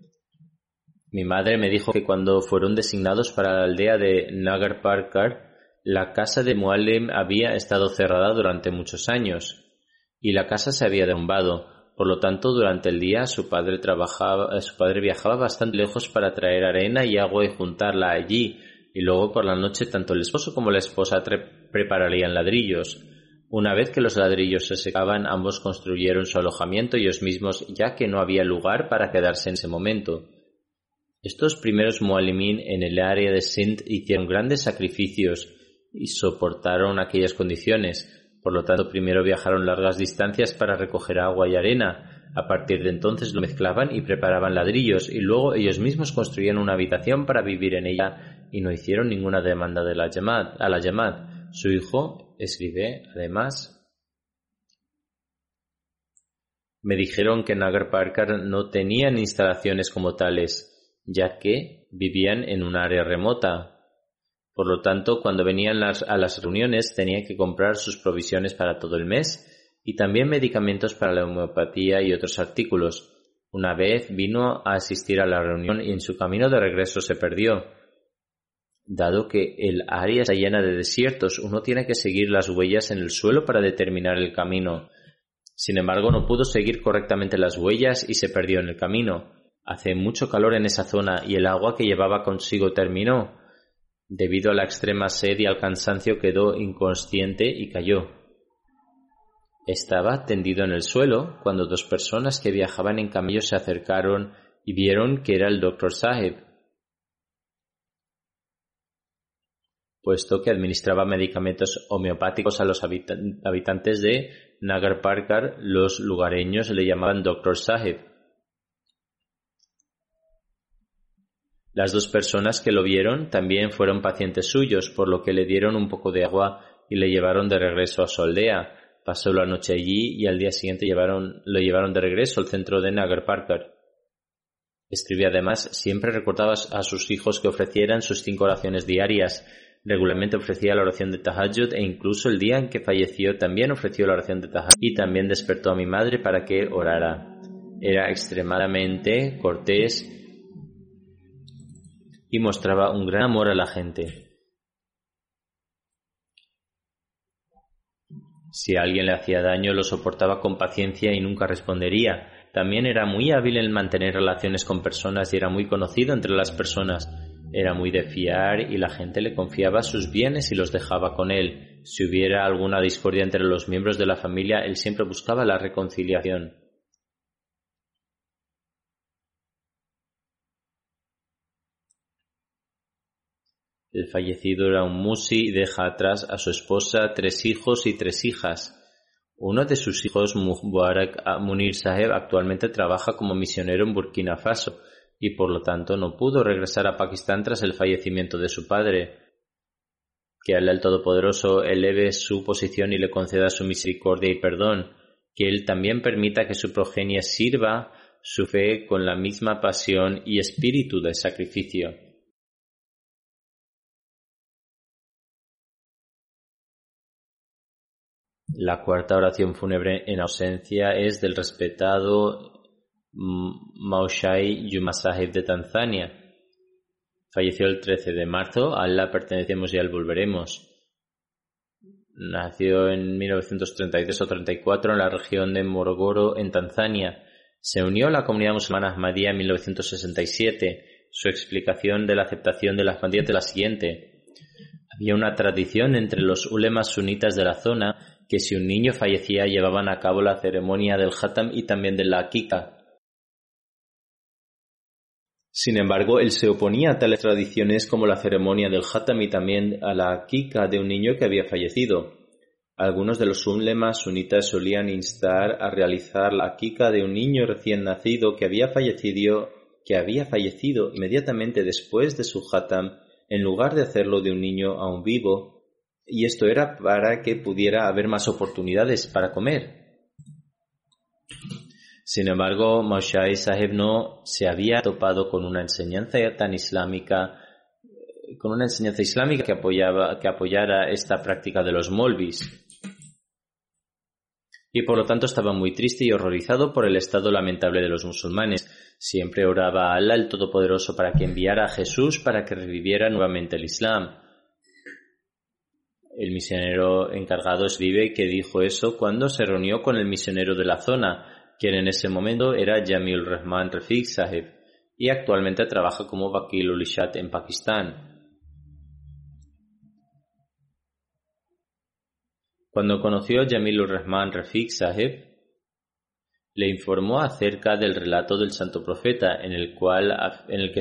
Mi madre me dijo que cuando fueron designados para la aldea de Nagar Parkar La casa de Muallim había estado cerrada durante muchos años y la casa se había derrumbado. Por lo tanto, durante el día su padre trabajaba, su padre viajaba bastante lejos para traer arena y agua y juntarla allí, y luego por la noche tanto el esposo como la esposa prepararían ladrillos. Una vez que los ladrillos se secaban, ambos construyeron su alojamiento ellos mismos, ya que no había lugar para quedarse en ese momento. Estos primeros mualimín en el área de Sindh hicieron grandes sacrificios y soportaron aquellas condiciones. Por lo tanto, primero viajaron largas distancias para recoger agua y arena. A partir de entonces lo mezclaban y preparaban ladrillos y luego ellos mismos construían una habitación para vivir en ella y no hicieron ninguna demanda de la a la llamada. Su hijo escribe además Me dijeron que Nagar Parkar no tenían instalaciones como tales, ya que vivían en un área remota, por lo tanto, cuando venían a las reuniones tenía que comprar sus provisiones para todo el mes y también medicamentos para la homeopatía y otros artículos. Una vez vino a asistir a la reunión y en su camino de regreso se perdió. Dado que el área está llena de desiertos, uno tiene que seguir las huellas en el suelo para determinar el camino. Sin embargo, no pudo seguir correctamente las huellas y se perdió en el camino. Hace mucho calor en esa zona y el agua que llevaba consigo terminó. Debido a la extrema sed y al cansancio quedó inconsciente y cayó. Estaba tendido en el suelo cuando dos personas que viajaban en camello se acercaron y vieron que era el doctor Sahib, puesto que administraba medicamentos homeopáticos a los habitantes de Nagar Parkar, los lugareños le llamaban doctor Sahib. Las dos personas que lo vieron también fueron pacientes suyos, por lo que le dieron un poco de agua y le llevaron de regreso a su aldea. Pasó la noche allí y al día siguiente lo llevaron de regreso al centro de Nagar Parker. Escribía además, siempre recordaba a sus hijos que ofrecieran sus cinco oraciones diarias. Regularmente ofrecía la oración de Tahajjud e incluso el día en que falleció también ofreció la oración de Tahajjud y también despertó a mi madre para que orara. Era extremadamente cortés y mostraba un gran amor a la gente. Si alguien le hacía daño, lo soportaba con paciencia y nunca respondería. También era muy hábil en mantener relaciones con personas y era muy conocido entre las personas. Era muy de fiar y la gente le confiaba sus bienes y los dejaba con él. Si hubiera alguna discordia entre los miembros de la familia, él siempre buscaba la reconciliación. El fallecido era un musi y deja atrás a su esposa, tres hijos y tres hijas. Uno de sus hijos, Mubarak Munir Saheb, actualmente trabaja como misionero en Burkina Faso y por lo tanto no pudo regresar a Pakistán tras el fallecimiento de su padre. Que Allah el Todopoderoso eleve su posición y le conceda su misericordia y perdón, que Él también permita que su progenie sirva su fe con la misma pasión y espíritu de sacrificio. La cuarta oración fúnebre en ausencia es del respetado Maushai Yumasahib de Tanzania. Falleció el 13 de marzo, a Allah pertenecemos y al volveremos. Nació en 1933 o 34 en la región de Morogoro, en Tanzania. Se unió a la comunidad musulmana Ahmadiyya en 1967. Su explicación de la aceptación de la Ahmadiyya es la siguiente. Había una tradición entre los ulemas sunitas de la zona que si un niño fallecía llevaban a cabo la ceremonia del Hatam y también de la Akika. Sin embargo, él se oponía a tales tradiciones como la ceremonia del Hatam y también a la Akika de un niño que había fallecido. Algunos de los ulemas sunitas solían instar a realizar la Akika de un niño recién nacido que había fallecido, que había fallecido inmediatamente después de su Hatam, en lugar de hacerlo de un niño aún vivo y esto era para que pudiera haber más oportunidades para comer. Sin embargo, Moshe Sahib no se había topado con una enseñanza tan islámica, con una enseñanza islámica que, apoyaba, que apoyara esta práctica de los molvis. Y por lo tanto estaba muy triste y horrorizado por el estado lamentable de los musulmanes. Siempre oraba a Allah el Todopoderoso para que enviara a Jesús para que reviviera nuevamente el Islam. El misionero encargado escribe que dijo eso cuando se reunió con el misionero de la zona, quien en ese momento era Jamil Rahman Rafiq Sahib y actualmente trabaja como Vakil Ulishat en Pakistán. Cuando conoció a Jamilur Rahman Rafiq Sahib, le informó acerca del relato del santo profeta en el, cual, en el, que,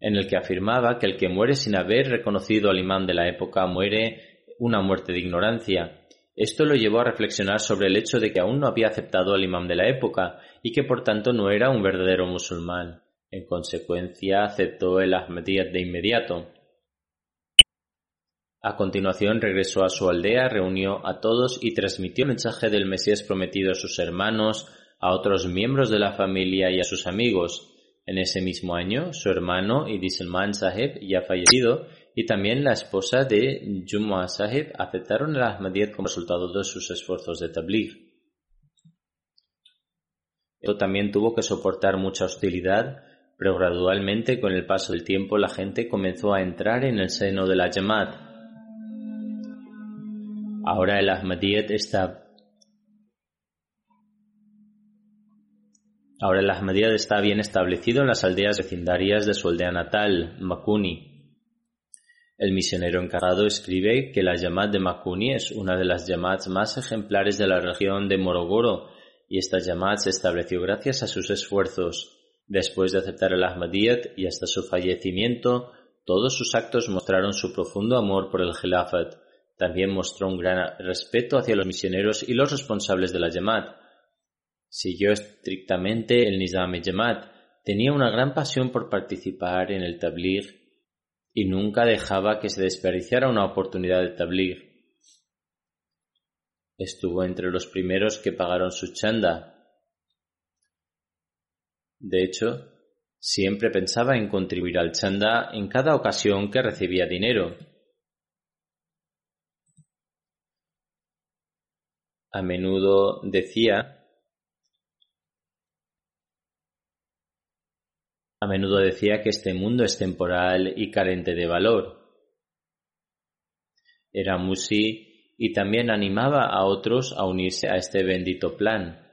en el que afirmaba que el que muere sin haber reconocido al imán de la época muere una muerte de ignorancia. Esto lo llevó a reflexionar sobre el hecho de que aún no había aceptado al imán de la época y que por tanto no era un verdadero musulmán. En consecuencia, aceptó el Ahmadiyyat de inmediato. A continuación regresó a su aldea, reunió a todos y transmitió el mensaje del Mesías prometido a sus hermanos, a otros miembros de la familia y a sus amigos. En ese mismo año, su hermano Idiselman Sahib, ya fallecido, y también la esposa de Jumwa Sahib aceptaron el Ahmadiyyat como resultado de sus esfuerzos de tabligh. Esto también tuvo que soportar mucha hostilidad, pero gradualmente con el paso del tiempo la gente comenzó a entrar en el seno de la Jamaat Ahora el Ahmadiyyat está Ahora el está bien establecido en las aldeas vecindarias de su aldea natal, Makuni. El misionero encargado escribe que la Yamat de Makuni es una de las Yamats más ejemplares de la región de Morogoro y esta Yamat se estableció gracias a sus esfuerzos. Después de aceptar el Ahmadiyyat y hasta su fallecimiento, todos sus actos mostraron su profundo amor por el Khilafat. También mostró un gran respeto hacia los misioneros y los responsables de la Jamaat. Siguió estrictamente el Nizam Jamaat. Tenía una gran pasión por participar en el tabligh y nunca dejaba que se desperdiciara una oportunidad de tabligh. Estuvo entre los primeros que pagaron su chanda. De hecho, siempre pensaba en contribuir al chanda en cada ocasión que recibía dinero. A menudo decía A menudo decía que este mundo es temporal y carente de valor. Era musi y también animaba a otros a unirse a este bendito plan.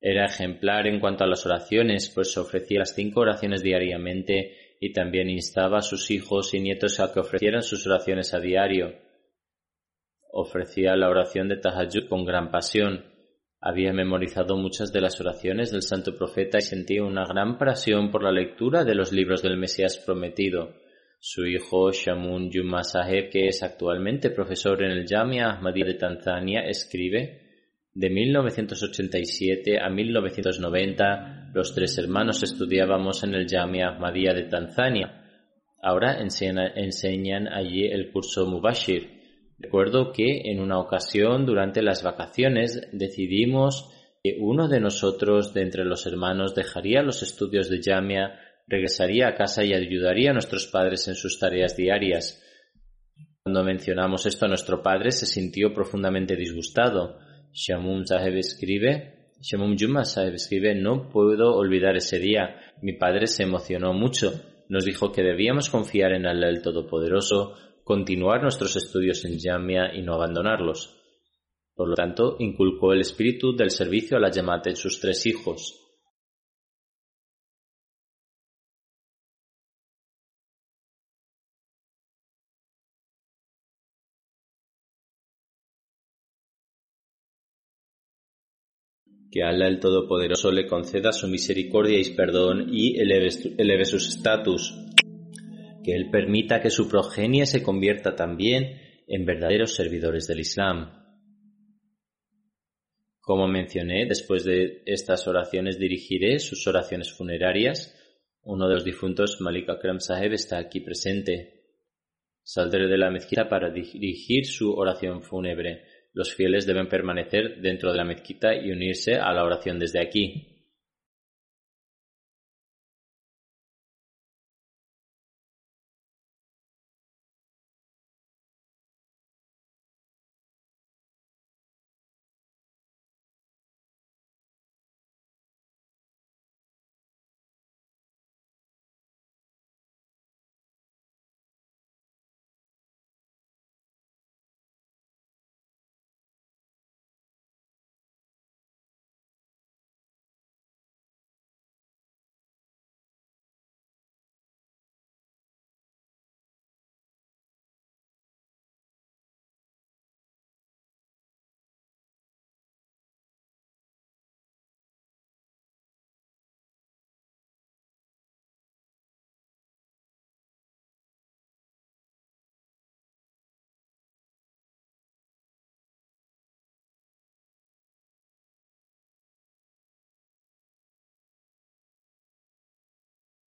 Era ejemplar en cuanto a las oraciones, pues ofrecía las cinco oraciones diariamente y también instaba a sus hijos y nietos a que ofrecieran sus oraciones a diario. Ofrecía la oración de Tahajjud con gran pasión. Había memorizado muchas de las oraciones del santo profeta y sentía una gran pasión por la lectura de los libros del Mesías prometido. Su hijo Shamun Juma Saheb, que es actualmente profesor en el Jamia Ahmadiyya de Tanzania, escribe de 1987 a 1990, los tres hermanos estudiábamos en el Jamia Ahmadiyya de Tanzania. Ahora enseñan allí el curso Mubashir. Recuerdo que en una ocasión durante las vacaciones decidimos que uno de nosotros de entre los hermanos dejaría los estudios de Jamia, regresaría a casa y ayudaría a nuestros padres en sus tareas diarias. Cuando mencionamos esto a nuestro padre se sintió profundamente disgustado Shamum Sahib escribe, Shamum Juma Sahib escribe, no puedo olvidar ese día. Mi padre se emocionó mucho. Nos dijo que debíamos confiar en Allah el Todopoderoso, continuar nuestros estudios en Jamia y no abandonarlos. Por lo tanto, inculcó el espíritu del servicio a la Yamat en sus tres hijos. que Allah el Todopoderoso le conceda su misericordia y perdón y eleve, sus estatus, que Él permita que su progenie se convierta también en verdaderos servidores del Islam. Como mencioné, después de estas oraciones dirigiré sus oraciones funerarias. Uno de los difuntos, Malik Akram Saheb, está aquí presente. Saldré de la mezquita para dirigir su oración fúnebre. Los fieles deben permanecer dentro de la mezquita y unirse a la oración desde aquí.